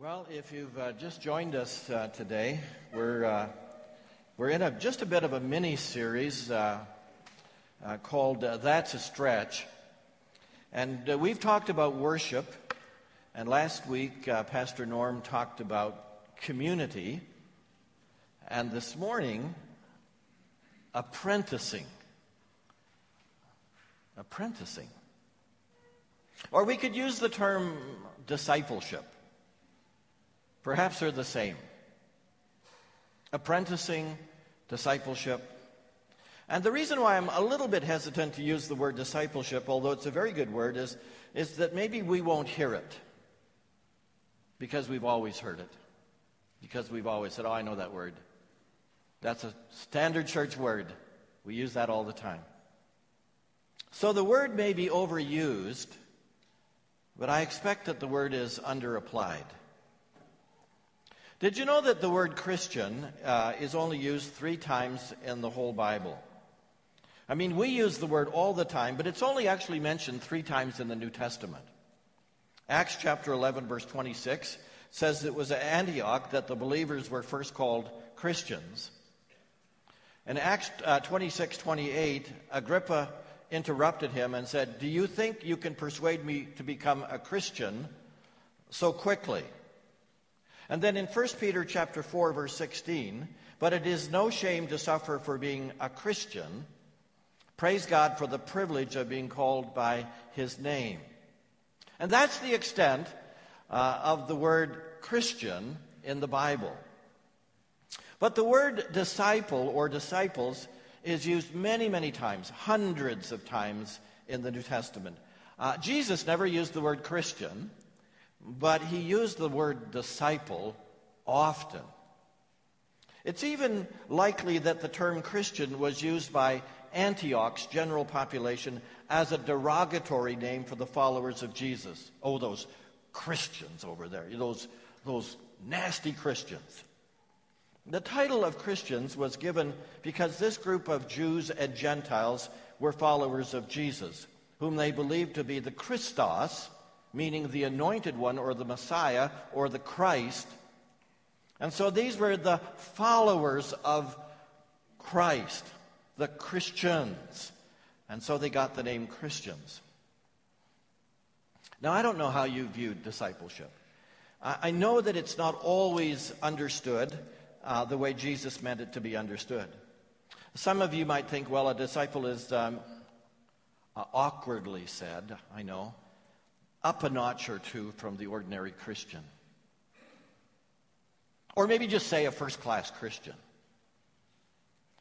Well, if you've uh, just joined us uh, today, we're, uh, we're in a, just a bit of a mini series uh, uh, called uh, That's a Stretch. And we've talked about worship, and last week Pastor Norm talked about community, and this morning, apprenticing. Apprenticing. Or we could use the term discipleship. Perhaps they're the same. Apprenticing, discipleship. And the reason why I'm a little bit hesitant to use the word discipleship, although it's a very good word, is, is that maybe we won't hear it because we've always heard it. Because we've always said, oh, I know that word. That's a standard church word. We use that all the time. So the word may be overused, but I expect that the word is underapplied. Did you know that the word Christian uh, is only used three times in the whole Bible? I mean, we use the word all the time, but it's only actually mentioned three times in the New Testament. Acts chapter 11, verse 26 says it was at Antioch that the believers were first called Christians. In Acts uh, 26, 28, Agrippa interrupted him and said, Do you think you can persuade me to become a Christian so quickly? And then in 1 Peter chapter 4 verse 16, but it is no shame to suffer for being a Christian. Praise God for the privilege of being called by his name. And that's the extent uh, of the word Christian in the Bible. But the word disciple or disciples is used many, many times, hundreds of times in the New Testament. Uh, Jesus never used the word Christian. But he used the word disciple often. It's even likely that the term Christian was used by Antioch's general population as a derogatory name for the followers of Jesus. Oh, those Christians over there, those, those nasty Christians. The title of Christians was given because this group of Jews and Gentiles were followers of Jesus, whom they believed to be the Christos, meaning the anointed one or the Messiah or the Christ. And so these were the followers of Christ, the Christians. And so they got the name Christians. Now, I don't know how you view discipleship. I know that it's not always understood uh, the way Jesus meant it to be understood. Some of you might think, well, a disciple is um, uh, awkwardly said, I know up a notch or two from the ordinary Christian. Or maybe just say a first class Christian.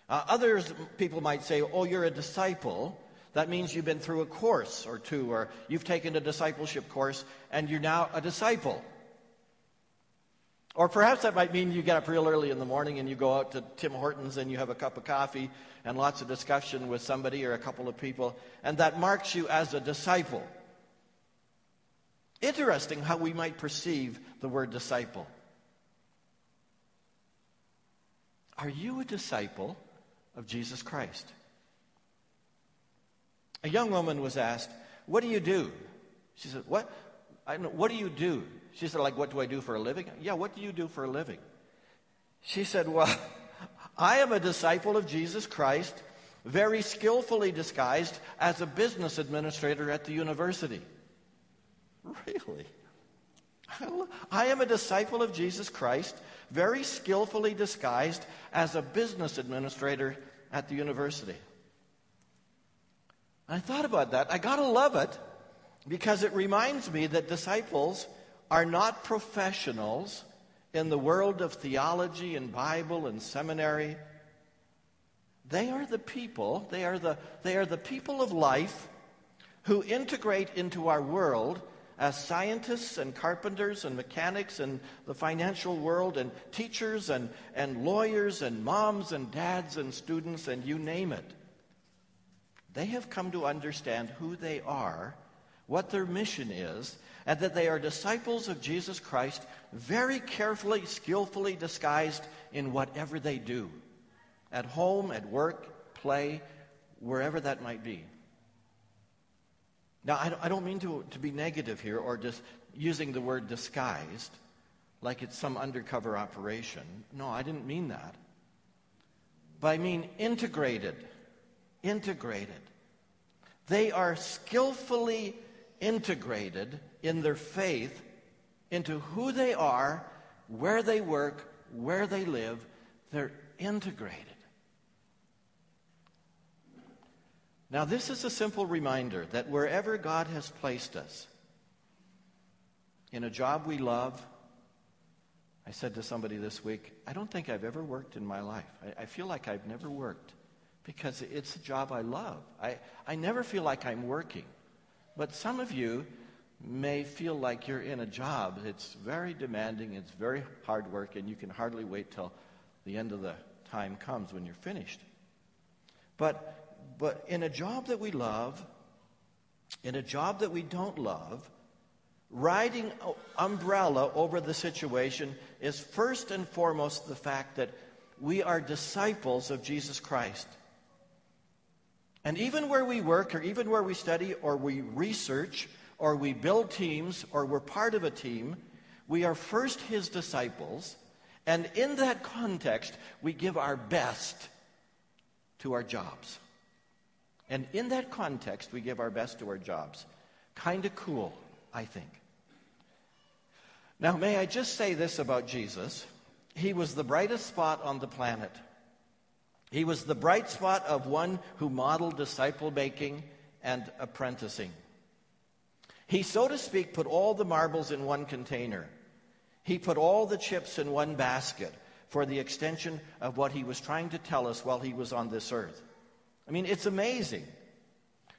Uh, others, people might say, oh, you're a disciple. That means you've been through a course or two, or you've taken a discipleship course and you're now a disciple. Or perhaps that might mean you get up real early in the morning and you go out to Tim Hortons and you have a cup of coffee and lots of discussion with somebody or a couple of people, and that marks you as a disciple. Interesting how we might perceive the word disciple. Are you a disciple of Jesus Christ? A young woman was asked, What do you do? She said, What? I know, what do you do? She said, Like, what do I do for a living? Yeah, what do you do for a living? She said, Well, I am a disciple of Jesus Christ, very skillfully disguised as a business administrator at the university. Really? I am a disciple of Jesus Christ, very skillfully disguised as a business administrator at the university. I thought about that. I got to love it because it reminds me that disciples are not professionals in the world of theology and Bible and seminary. They are the people, they are the, they are the people of life who integrate into our world as scientists and carpenters and mechanics and the financial world and teachers and, and lawyers and moms and dads and students and you name it. They have come to understand who they are, what their mission is, and that they are disciples of Jesus Christ, very carefully, skillfully disguised in whatever they do at home, at work, play, wherever that might be. Now, I don't mean to, to be negative here or just using the word disguised, like it's some undercover operation. No, I didn't mean that. But I mean integrated. Integrated. They are skillfully integrated in their faith into who they are, where they work, where they live. They're integrated. Now, this is a simple reminder that wherever God has placed us, in a job we love, I said to somebody this week, I don't think I've ever worked in my life. I, I feel like I've never worked because it's a job I love. I, I never feel like I'm working. But some of you may feel like you're in a job. It's very demanding, it's very hard work, and you can hardly wait till the end of the time comes when you're finished. But, but in a job that we love, in a job that we don't love, riding umbrella over the situation is first and foremost the fact that we are disciples of Jesus Christ. And even where we work, or even where we study, or we research, or we build teams, or we're part of a team, we are first his disciples. And in that context, we give our best to our jobs. And in that context, we give our best to our jobs. Kind of cool, I think. Now, may I just say this about Jesus? He was the brightest spot on the planet. He was the bright spot of one who modeled disciple making and apprenticing. He, so to speak, put all the marbles in one container. He put all the chips in one basket for the extension of what he was trying to tell us while he was on this earth. I mean, it's amazing.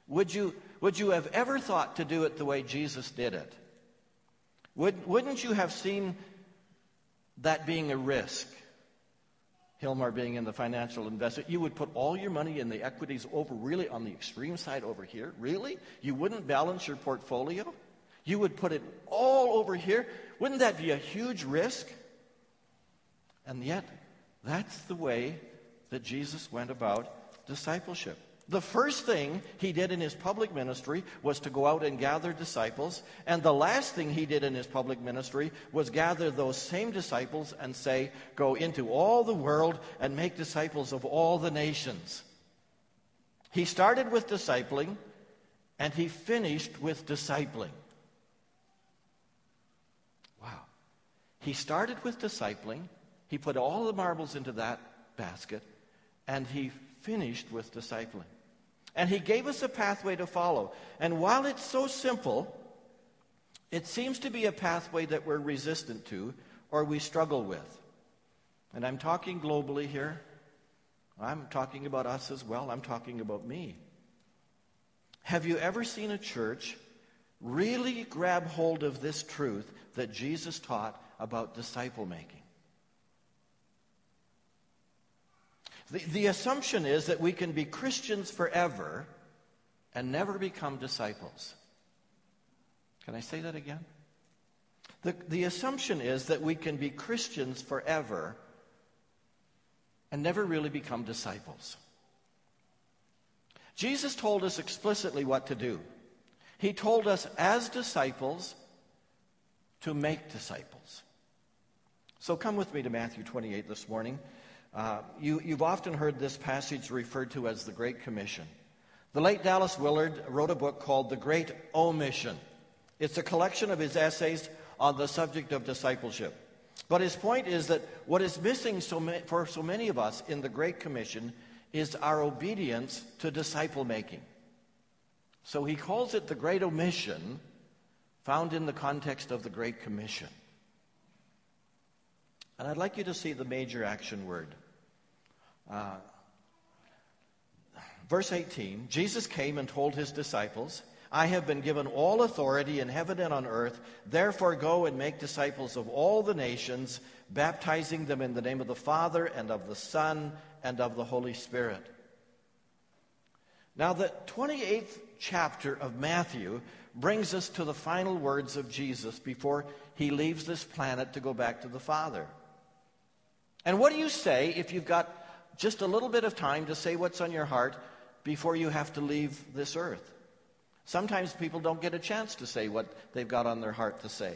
Would you, would you have ever thought to do it the way Jesus did it? Would, wouldn't you have seen that being a risk? Hilmar being in the financial investment, you would put all your money in the equities over really on the extreme side over here? Really? You wouldn't balance your portfolio? You would put it all over here? Wouldn't that be a huge risk? And yet, that's the way that Jesus went about discipleship. The first thing he did in his public ministry was to go out and gather disciples. And the last thing he did in his public ministry was gather those same disciples and say, Go into all the world and make disciples of all the nations. He started with discipling and he finished with discipling. Wow. He started with discipling, he put all the marbles into that basket, and he finished with discipling. And he gave us a pathway to follow. And while it's so simple, it seems to be a pathway that we're resistant to or we struggle with. And I'm talking globally here. I'm talking about us as well. I'm talking about me. Have you ever seen a church really grab hold of this truth that Jesus taught about disciple making? The, the assumption is that we can be Christians forever and never become disciples. Can I say that again? The, the assumption is that we can be Christians forever and never really become disciples. Jesus told us explicitly what to do. He told us as disciples to make disciples. So come with me to Matthew 28 this morning. Uh, you, you've often heard this passage referred to as the Great Commission. The late Dallas Willard wrote a book called The Great Omission. It's a collection of his essays on the subject of discipleship. But his point is that what is missing so ma- for so many of us in the Great Commission is our obedience to disciple making. So he calls it the Great Omission, found in the context of the Great Commission. And I'd like you to see the major action word. Uh, verse 18 Jesus came and told his disciples, I have been given all authority in heaven and on earth. Therefore, go and make disciples of all the nations, baptizing them in the name of the Father and of the Son and of the Holy Spirit. Now, the 28th chapter of Matthew brings us to the final words of Jesus before he leaves this planet to go back to the Father. And what do you say if you've got just a little bit of time to say what's on your heart before you have to leave this earth? Sometimes people don't get a chance to say what they've got on their heart to say.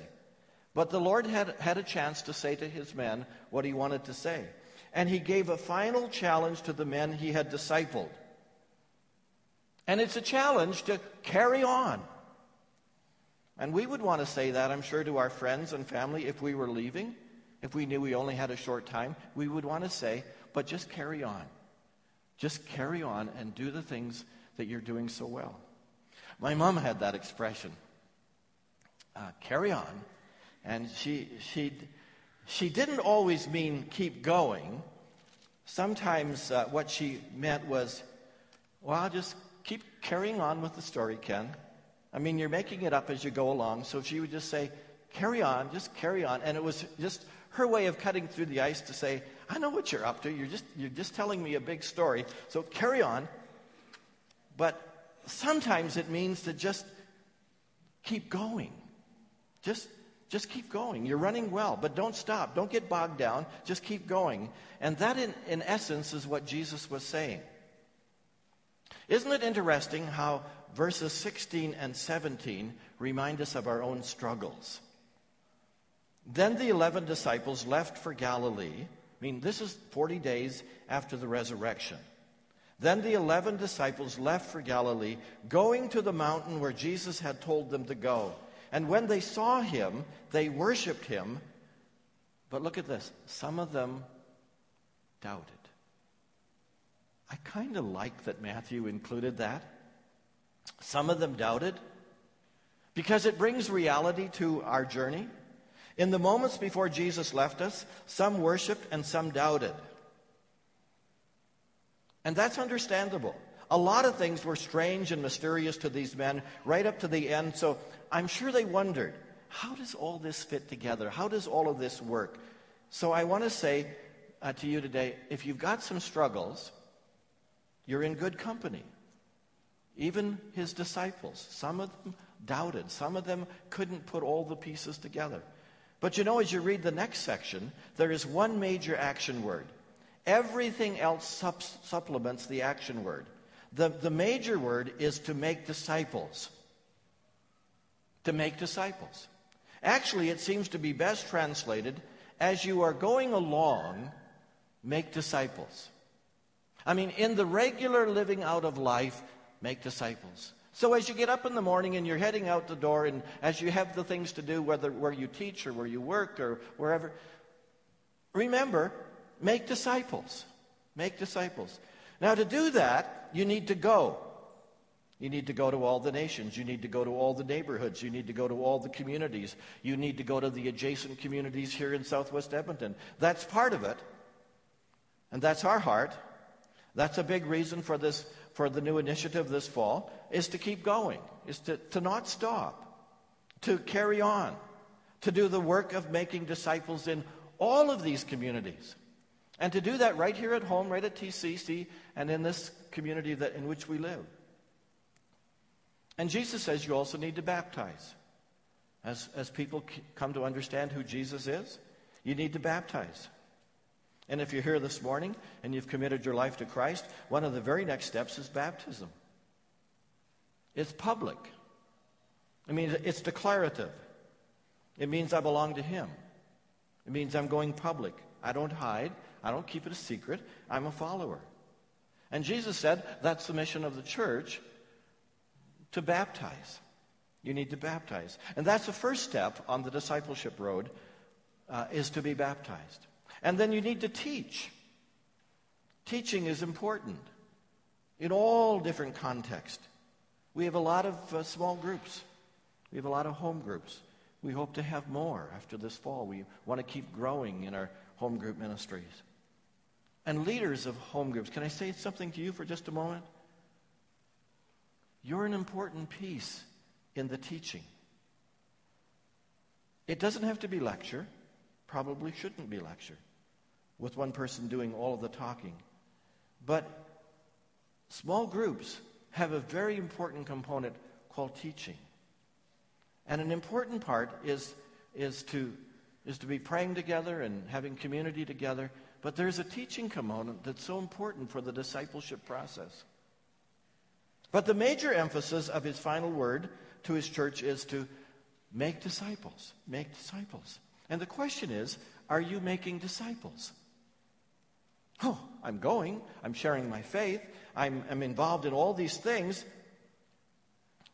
But the Lord had, had a chance to say to his men what he wanted to say. And he gave a final challenge to the men he had discipled. And it's a challenge to carry on. And we would want to say that, I'm sure, to our friends and family if we were leaving, if we knew we only had a short time. We would want to say, but just carry on. Just carry on and do the things that you're doing so well. My mom had that expression uh, carry on. And she, she, she didn't always mean keep going. Sometimes uh, what she meant was, well, just keep carrying on with the story, Ken. I mean, you're making it up as you go along. So she would just say, carry on, just carry on. And it was just her way of cutting through the ice to say, I know what you're up to. You're just, you're just telling me a big story. So carry on. But sometimes it means to just keep going. Just, just keep going. You're running well, but don't stop. Don't get bogged down. Just keep going. And that, in, in essence, is what Jesus was saying. Isn't it interesting how verses 16 and 17 remind us of our own struggles? Then the 11 disciples left for Galilee. I mean, this is 40 days after the resurrection. Then the 11 disciples left for Galilee, going to the mountain where Jesus had told them to go. And when they saw him, they worshiped him. But look at this some of them doubted. I kind of like that Matthew included that. Some of them doubted because it brings reality to our journey. In the moments before Jesus left us, some worshiped and some doubted. And that's understandable. A lot of things were strange and mysterious to these men right up to the end. So I'm sure they wondered how does all this fit together? How does all of this work? So I want to say uh, to you today if you've got some struggles, you're in good company. Even his disciples, some of them doubted, some of them couldn't put all the pieces together. But you know, as you read the next section, there is one major action word. Everything else sup- supplements the action word. The, the major word is to make disciples. To make disciples. Actually, it seems to be best translated as you are going along, make disciples. I mean, in the regular living out of life, make disciples. So as you get up in the morning and you're heading out the door, and as you have the things to do, whether where you teach or where you work or wherever, remember, make disciples. Make disciples. Now, to do that, you need to go. You need to go to all the nations. You need to go to all the neighborhoods. You need to go to all the communities. You need to go to the adjacent communities here in Southwest Edmonton. That's part of it. And that's our heart. That's a big reason for this, for the new initiative this fall, is to keep going, is to, to not stop, to carry on, to do the work of making disciples in all of these communities. And to do that right here at home, right at TCC, and in this community that, in which we live. And Jesus says you also need to baptize. As, as people come to understand who Jesus is, you need to baptize. And if you're here this morning and you've committed your life to Christ, one of the very next steps is baptism. It's public. I mean, it's declarative. It means I belong to Him. It means I'm going public. I don't hide. I don't keep it a secret. I'm a follower. And Jesus said that's the mission of the church to baptize. You need to baptize. And that's the first step on the discipleship road uh, is to be baptized. And then you need to teach. Teaching is important in all different contexts. We have a lot of uh, small groups. We have a lot of home groups. We hope to have more after this fall. We want to keep growing in our home group ministries. And leaders of home groups, can I say something to you for just a moment? You're an important piece in the teaching. It doesn't have to be lecture, probably shouldn't be lecture with one person doing all of the talking. But small groups have a very important component called teaching. And an important part is, is, to, is to be praying together and having community together. But there's a teaching component that's so important for the discipleship process. But the major emphasis of his final word to his church is to Make disciples. Make disciples. And the question is are you making disciples? Oh, I'm going. I'm sharing my faith. I'm, I'm involved in all these things.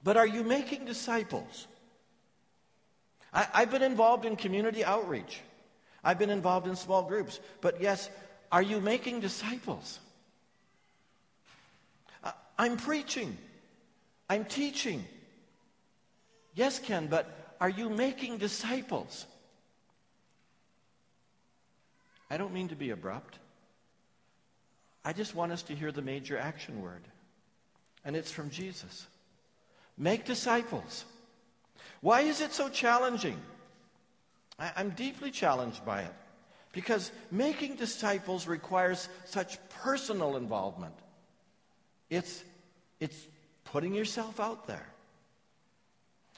But are you making disciples? I, I've been involved in community outreach. I've been involved in small groups. But yes, are you making disciples? I'm preaching. I'm teaching. Yes, Ken, but are you making disciples? I don't mean to be abrupt. I just want us to hear the major action word, and it's from Jesus. Make disciples. Why is it so challenging? I, am deeply challenged by it because making disciples requires such personal involvement. It's, it's putting yourself out there.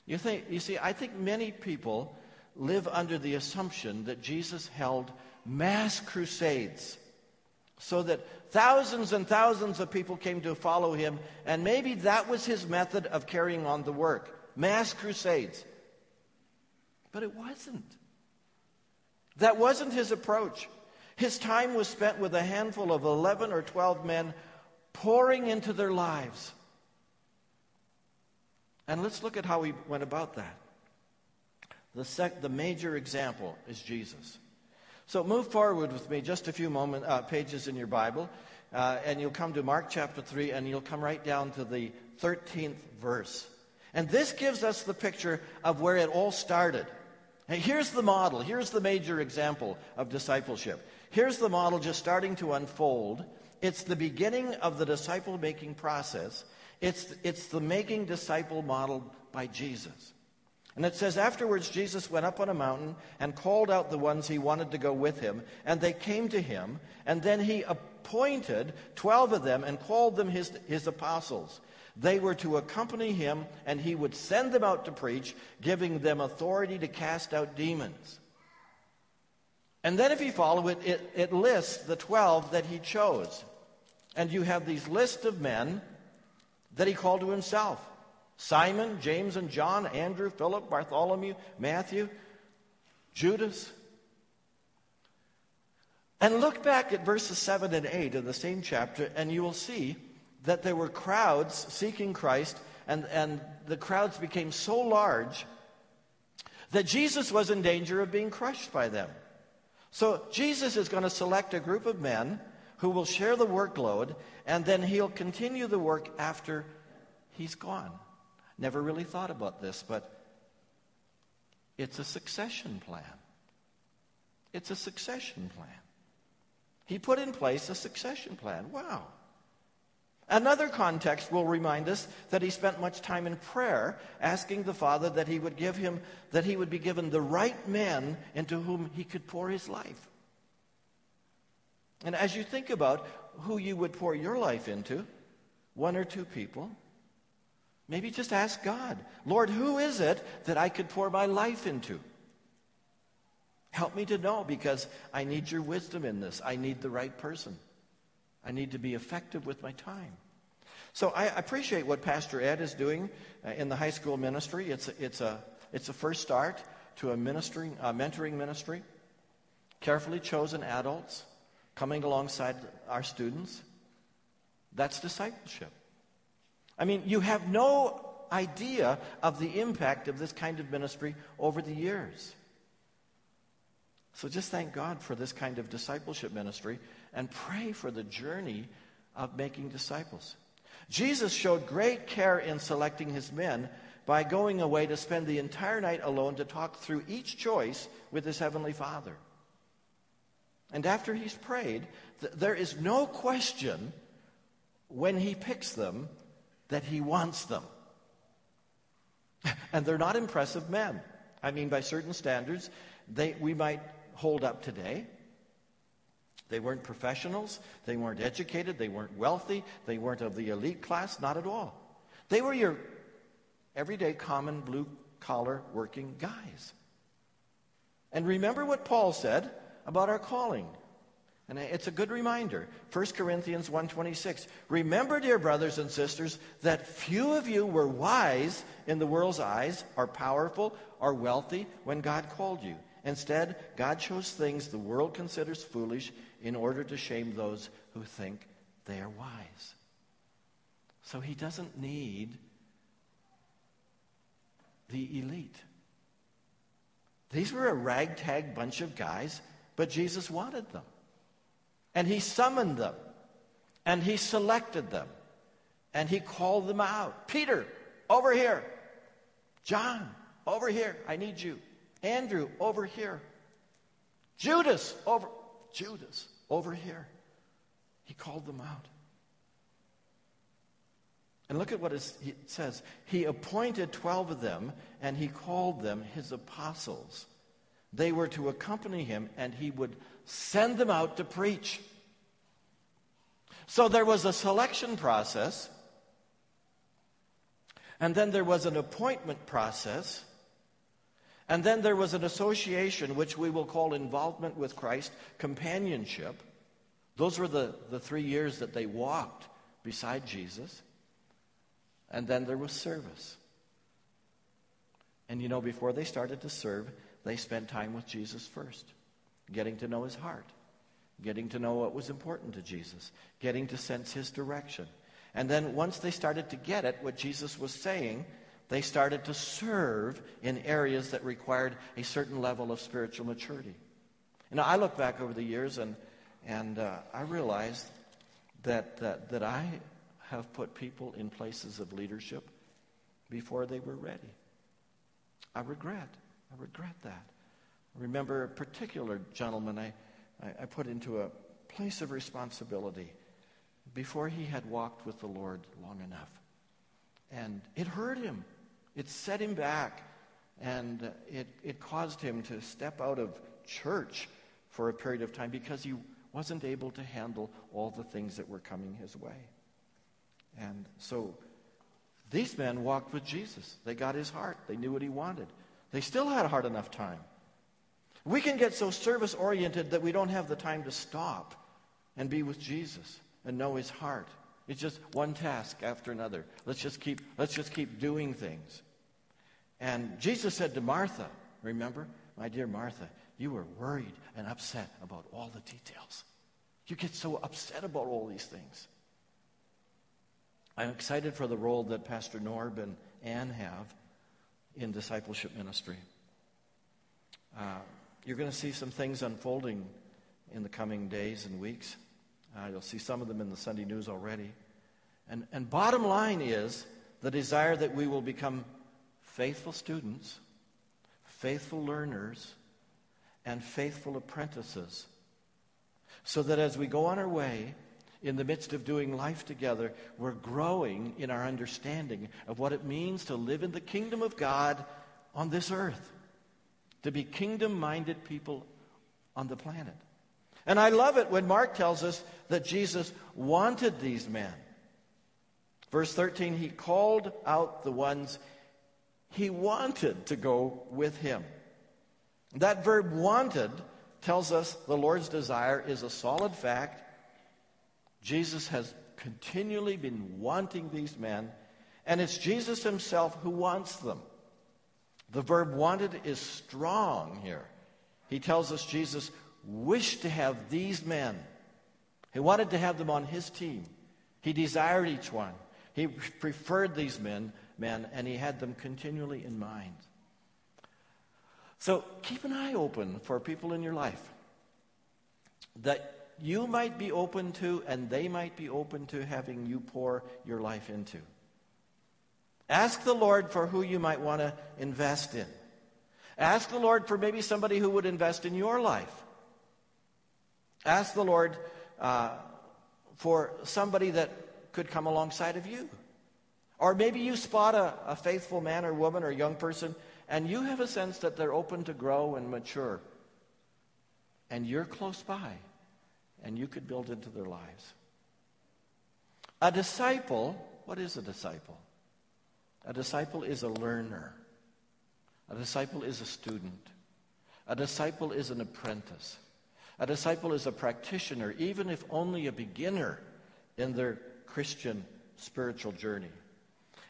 You, think, you see, I think many people live under the assumption that Jesus held mass crusades so that thousands and thousands of people came to follow him, and maybe that was his method of carrying on the work mass crusades. But it wasn't. That wasn't his approach. His time was spent with a handful of 11 or 12 men pouring into their lives. And let's look at how he went about that. The, sec- the major example is Jesus. So move forward with me just a few moment, uh, pages in your Bible, uh, and you'll come to Mark chapter 3, and you'll come right down to the 13th verse. And this gives us the picture of where it all started. Hey, here's the model. Here's the major example of discipleship. Here's the model just starting to unfold. It's the beginning of the disciple making process. It's, it's the making disciple model by Jesus. And it says, Afterwards, Jesus went up on a mountain and called out the ones he wanted to go with him, and they came to him. And then he appointed 12 of them and called them his, his apostles. They were to accompany him, and he would send them out to preach, giving them authority to cast out demons. And then, if you follow it, it, it lists the 12 that he chose. And you have these list of men that he called to himself Simon, James and John, Andrew, Philip, Bartholomew, Matthew, Judas. And look back at verses 7 and 8 of the same chapter, and you will see that there were crowds seeking Christ, and, and the crowds became so large that Jesus was in danger of being crushed by them. So Jesus is going to select a group of men who will share the workload, and then he'll continue the work after he's gone. Never really thought about this, but it's a succession plan. It's a succession plan. He put in place a succession plan. Wow. Another context will remind us that he spent much time in prayer, asking the Father that he would give him, that he would be given the right men into whom he could pour his life. And as you think about who you would pour your life into, one or two people, maybe just ask God, Lord, who is it that I could pour my life into? Help me to know because I need your wisdom in this. I need the right person. I need to be effective with my time. So I appreciate what Pastor Ed is doing uh, in the high school ministry. It's a, it's a, it's a first start to a ministering, a mentoring ministry. Carefully chosen adults coming alongside our students. That's discipleship. I mean, you have no idea of the impact of this kind of ministry over the years. So just thank God for this kind of discipleship ministry and pray for the journey of making disciples. Jesus showed great care in selecting his men by going away to spend the entire night alone to talk through each choice with his heavenly Father. And after he's prayed, th- there is no question when he picks them that he wants them. and they're not impressive men. I mean, by certain standards, they, we might hold up today. They weren't professionals. They weren't educated. They weren't wealthy. They weren't of the elite class. Not at all. They were your everyday, common, blue collar working guys. And remember what Paul said about our calling. And it's a good reminder. 1 Corinthians 1:26. Remember, dear brothers and sisters, that few of you were wise in the world's eyes, are powerful, are wealthy when God called you. Instead, God chose things the world considers foolish in order to shame those who think they are wise. So he doesn't need the elite. These were a ragtag bunch of guys, but Jesus wanted them. And he summoned them. And he selected them. And he called them out. Peter, over here. John, over here. I need you. Andrew, over here. Judas, over Judas, over here. He called them out. And look at what it says. He appointed 12 of them, and he called them his apostles. They were to accompany him, and he would send them out to preach. So there was a selection process, and then there was an appointment process, and then there was an association, which we will call involvement with Christ, companionship. Those were the, the three years that they walked beside Jesus. And then there was service. And you know, before they started to serve, they spent time with Jesus first, getting to know his heart, getting to know what was important to Jesus, getting to sense his direction. And then once they started to get it, what Jesus was saying, they started to serve in areas that required a certain level of spiritual maturity. And I look back over the years and, and uh, I realized that, that, that I have put people in places of leadership before they were ready. I regret. I regret that. Remember a particular gentleman I, I, I put into a place of responsibility before he had walked with the Lord long enough. And it hurt him. It set him back. And it, it caused him to step out of church for a period of time because he wasn't able to handle all the things that were coming his way. And so these men walked with Jesus. They got his heart, they knew what he wanted. They still had a hard enough time. We can get so service oriented that we don't have the time to stop and be with Jesus and know his heart. It's just one task after another. Let's just keep, let's just keep doing things. And Jesus said to Martha, remember, my dear Martha, you were worried and upset about all the details. You get so upset about all these things. I'm excited for the role that Pastor Norb and Ann have in discipleship ministry. Uh, you're going to see some things unfolding in the coming days and weeks. Uh, you'll see some of them in the Sunday news already. And, and bottom line is the desire that we will become faithful students, faithful learners, and faithful apprentices. So that as we go on our way, in the midst of doing life together, we're growing in our understanding of what it means to live in the kingdom of God on this earth, to be kingdom minded people on the planet. And I love it when Mark tells us that Jesus wanted these men. Verse 13, he called out the ones he wanted to go with him. That verb wanted tells us the Lord's desire is a solid fact Jesus has continually been wanting these men, and it's Jesus himself who wants them. The verb wanted is strong here. He tells us Jesus wished to have these men. He wanted to have them on his team. He desired each one. He preferred these men, men, and he had them continually in mind. So keep an eye open for people in your life that you might be open to and they might be open to having you pour your life into. Ask the Lord for who you might want to invest in. Ask the Lord for maybe somebody who would invest in your life. Ask the Lord uh, for somebody that could come alongside of you. Or maybe you spot a, a faithful man or woman or young person and you have a sense that they're open to grow and mature. And you're close by and you could build into their lives. A disciple, what is a disciple? A disciple is a learner. A disciple is a student. A disciple is an apprentice. A disciple is a practitioner, even if only a beginner in their Christian spiritual journey.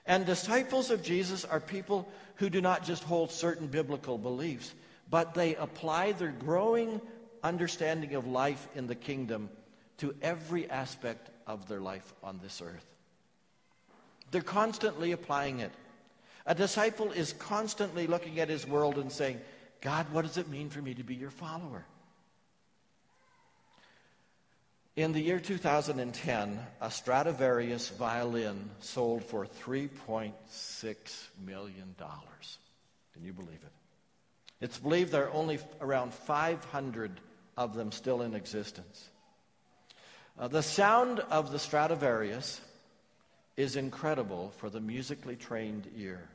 And disciples of Jesus are people who do not just hold certain biblical beliefs, but they apply their growing understanding of life in the kingdom to every aspect of their life on this earth. They're constantly applying it. A disciple is constantly looking at his world and saying, God, what does it mean for me to be your follower? In the year 2010, a Stradivarius violin sold for $3.6 million. Can you believe it? It's believed there are only around 500 of them still in existence. Uh, the sound of the Stradivarius is incredible for the musically trained ear.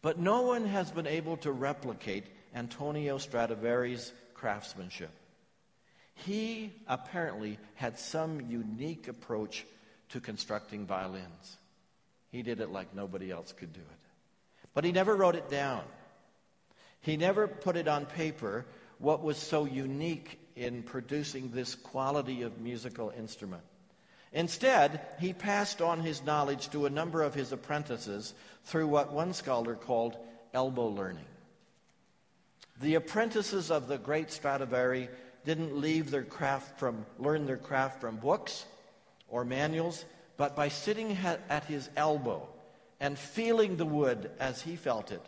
But no one has been able to replicate Antonio Stradivari's craftsmanship. He apparently had some unique approach to constructing violins. He did it like nobody else could do it. But he never wrote it down. He never put it on paper what was so unique in producing this quality of musical instrument. Instead, he passed on his knowledge to a number of his apprentices through what one scholar called elbow learning. The apprentices of the great Stradivari didn't leave their craft from learn their craft from books or manuals, but by sitting at his elbow and feeling the wood as he felt it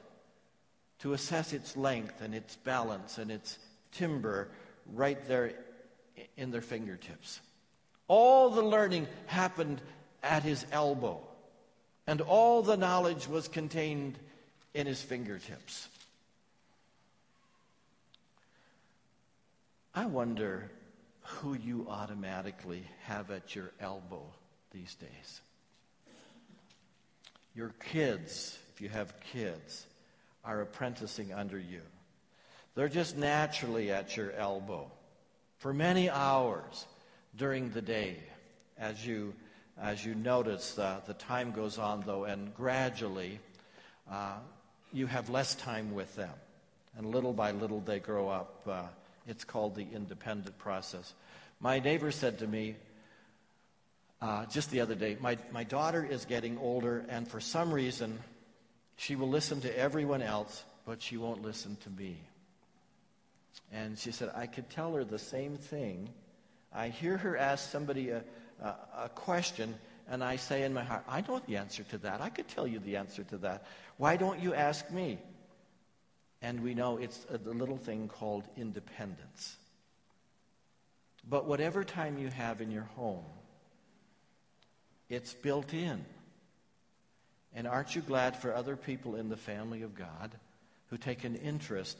to assess its length and its balance and its timber right there in their fingertips. All the learning happened at his elbow, and all the knowledge was contained in his fingertips. I wonder who you automatically have at your elbow these days. Your kids, if you have kids, are apprenticing under you. They're just naturally at your elbow for many hours during the day as you, as you notice uh, the time goes on, though, and gradually uh, you have less time with them. And little by little they grow up. Uh, it's called the independent process. My neighbor said to me uh, just the other day, my, my daughter is getting older, and for some reason, she will listen to everyone else, but she won't listen to me. And she said, I could tell her the same thing. I hear her ask somebody a, a, a, question, and I say in my heart, I know the answer to that. I could tell you the answer to that. Why don't you ask me? And we know it's a, little thing called independence. But whatever time you have in your home, it's built in. And aren't you glad for other people in the family of God who take an interest,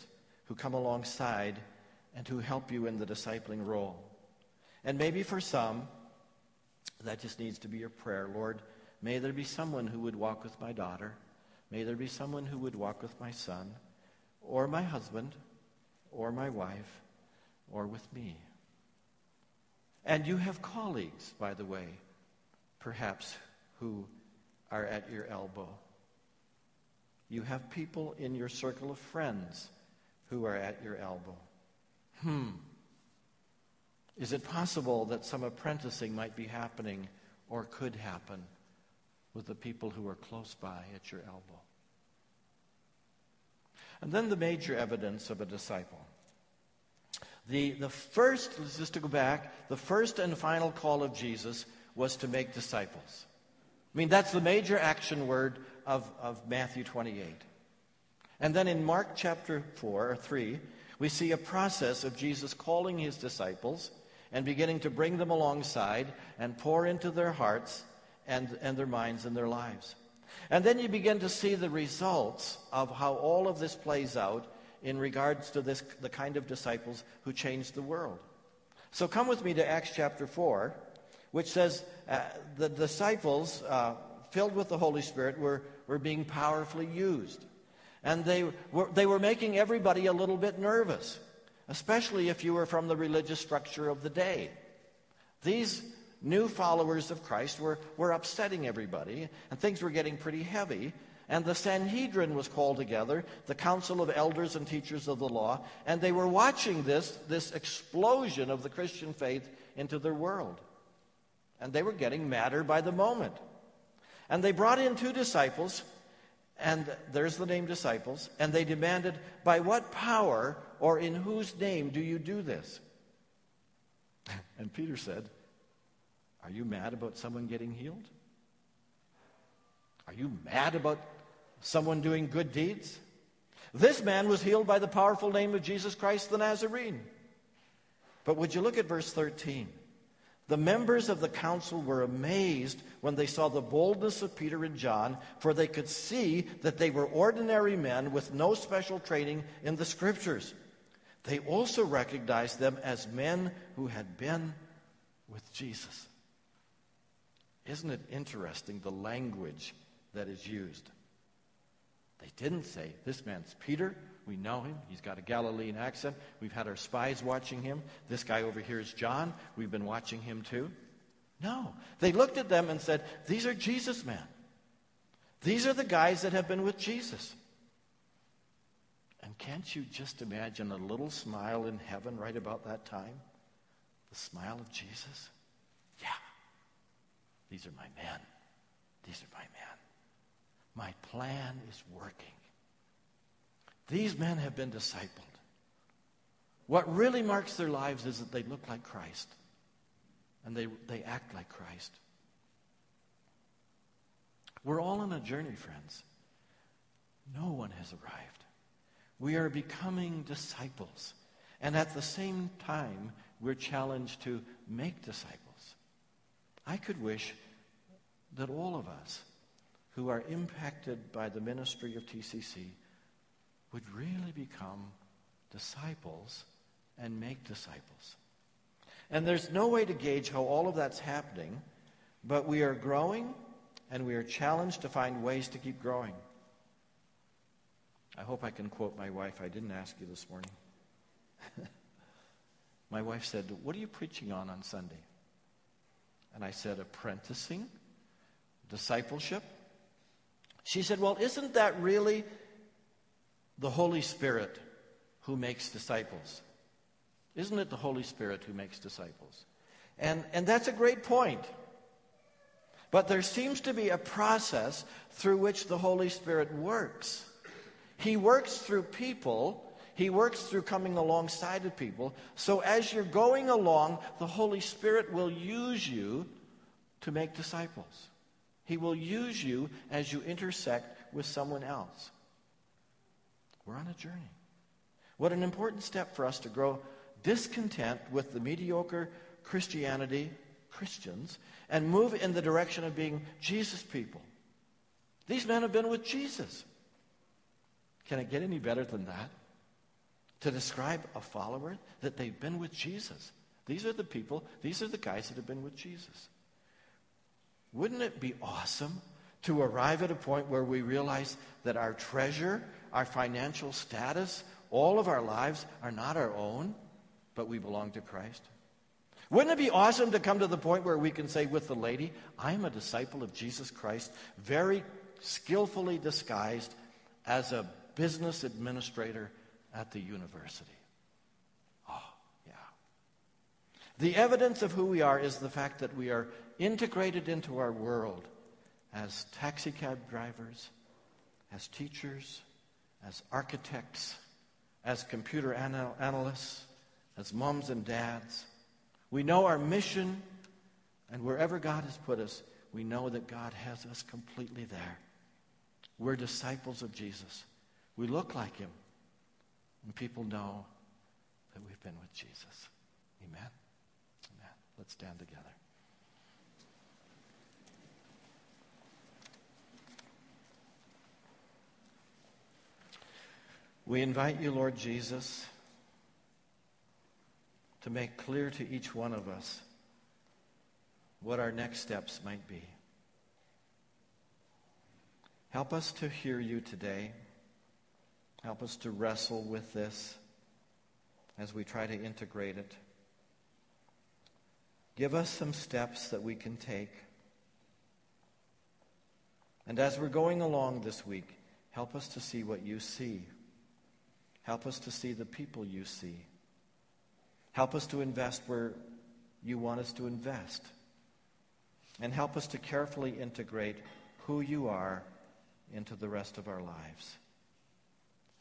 who come alongside, and who help you in the discipling role? And maybe for some, that just needs to be your prayer. Lord, may there be someone who would walk with my daughter. May there be someone who would walk with my son, or my husband, or my wife, or with me. And you have colleagues, by the way, perhaps, who are at your elbow. You have people in your circle of friends who are at your elbow. Hmm. Is it possible that some apprenticing might be happening or could happen with the people who are close by at your elbow? And then the major evidence of a disciple. The, the first, just to go back, the first and final call of Jesus was to make disciples. I mean, that's the major action word of, of Matthew 28. And then in Mark chapter 4 or 3, we see a process of Jesus calling his disciples and beginning to bring them alongside and pour into their hearts and, and their minds and their lives. And then you begin to see the results of how all of this plays out in regards to this, the kind of disciples who changed the world. So come with me to Acts chapter 4 which says uh, the disciples, uh, filled with the Holy Spirit, were, were being powerfully used. And they were, they were making everybody a little bit nervous, especially if you were from the religious structure of the day. These new followers of Christ were, were upsetting everybody, and things were getting pretty heavy. And the Sanhedrin was called together, the council of elders and teachers of the law, and they were watching this, this explosion of the Christian faith into their world. And they were getting madder by the moment. And they brought in two disciples, and there's the name disciples, and they demanded, By what power or in whose name do you do this? And Peter said, Are you mad about someone getting healed? Are you mad about someone doing good deeds? This man was healed by the powerful name of Jesus Christ the Nazarene. But would you look at verse 13? The members of the council were amazed when they saw the boldness of Peter and John, for they could see that they were ordinary men with no special training in the scriptures. They also recognized them as men who had been with Jesus. Isn't it interesting the language that is used? They didn't say, This man's Peter. We know him. He's got a Galilean accent. We've had our spies watching him. This guy over here is John. We've been watching him too. No. They looked at them and said, These are Jesus men. These are the guys that have been with Jesus. And can't you just imagine a little smile in heaven right about that time? The smile of Jesus? Yeah. These are my men. These are my men. My plan is working. These men have been discipled. What really marks their lives is that they look like Christ and they, they act like Christ. We're all on a journey, friends. No one has arrived. We are becoming disciples. And at the same time, we're challenged to make disciples. I could wish that all of us who are impacted by the ministry of TCC would really become disciples and make disciples. And there's no way to gauge how all of that's happening, but we are growing and we are challenged to find ways to keep growing. I hope I can quote my wife. I didn't ask you this morning. my wife said, What are you preaching on on Sunday? And I said, Apprenticing, discipleship. She said, Well, isn't that really the Holy Spirit who makes disciples. Isn't it the Holy Spirit who makes disciples? And, and that's a great point. But there seems to be a process through which the Holy Spirit works. He works through people, He works through coming alongside of people. So as you're going along, the Holy Spirit will use you to make disciples. He will use you as you intersect with someone else. We're on a journey. What an important step for us to grow discontent with the mediocre Christianity, Christians, and move in the direction of being Jesus people. These men have been with Jesus. Can it get any better than that? To describe a follower that they've been with Jesus. These are the people, these are the guys that have been with Jesus. Wouldn't it be awesome to arrive at a point where we realize that our treasure our financial status, all of our lives are not our own, but we belong to Christ? Wouldn't it be awesome to come to the point where we can say with the lady, I'm a disciple of Jesus Christ, very skillfully disguised as a business administrator at the university? Oh, yeah. The evidence of who we are is the fact that we are integrated into our world as taxi cab drivers, as teachers, as architects, as computer anal- analysts, as moms and dads. We know our mission, and wherever God has put us, we know that God has us completely there. We're disciples of Jesus. We look like him, and people know that we've been with Jesus. Amen? Amen. Let's stand together. We invite you, Lord Jesus, to make clear to each one of us what our next steps might be. Help us to hear you today. Help us to wrestle with this as we try to integrate it. Give us some steps that we can take. And as we're going along this week, help us to see what you see. Help us to see the people you see. Help us to invest where you want us to invest. And help us to carefully integrate who you are into the rest of our lives.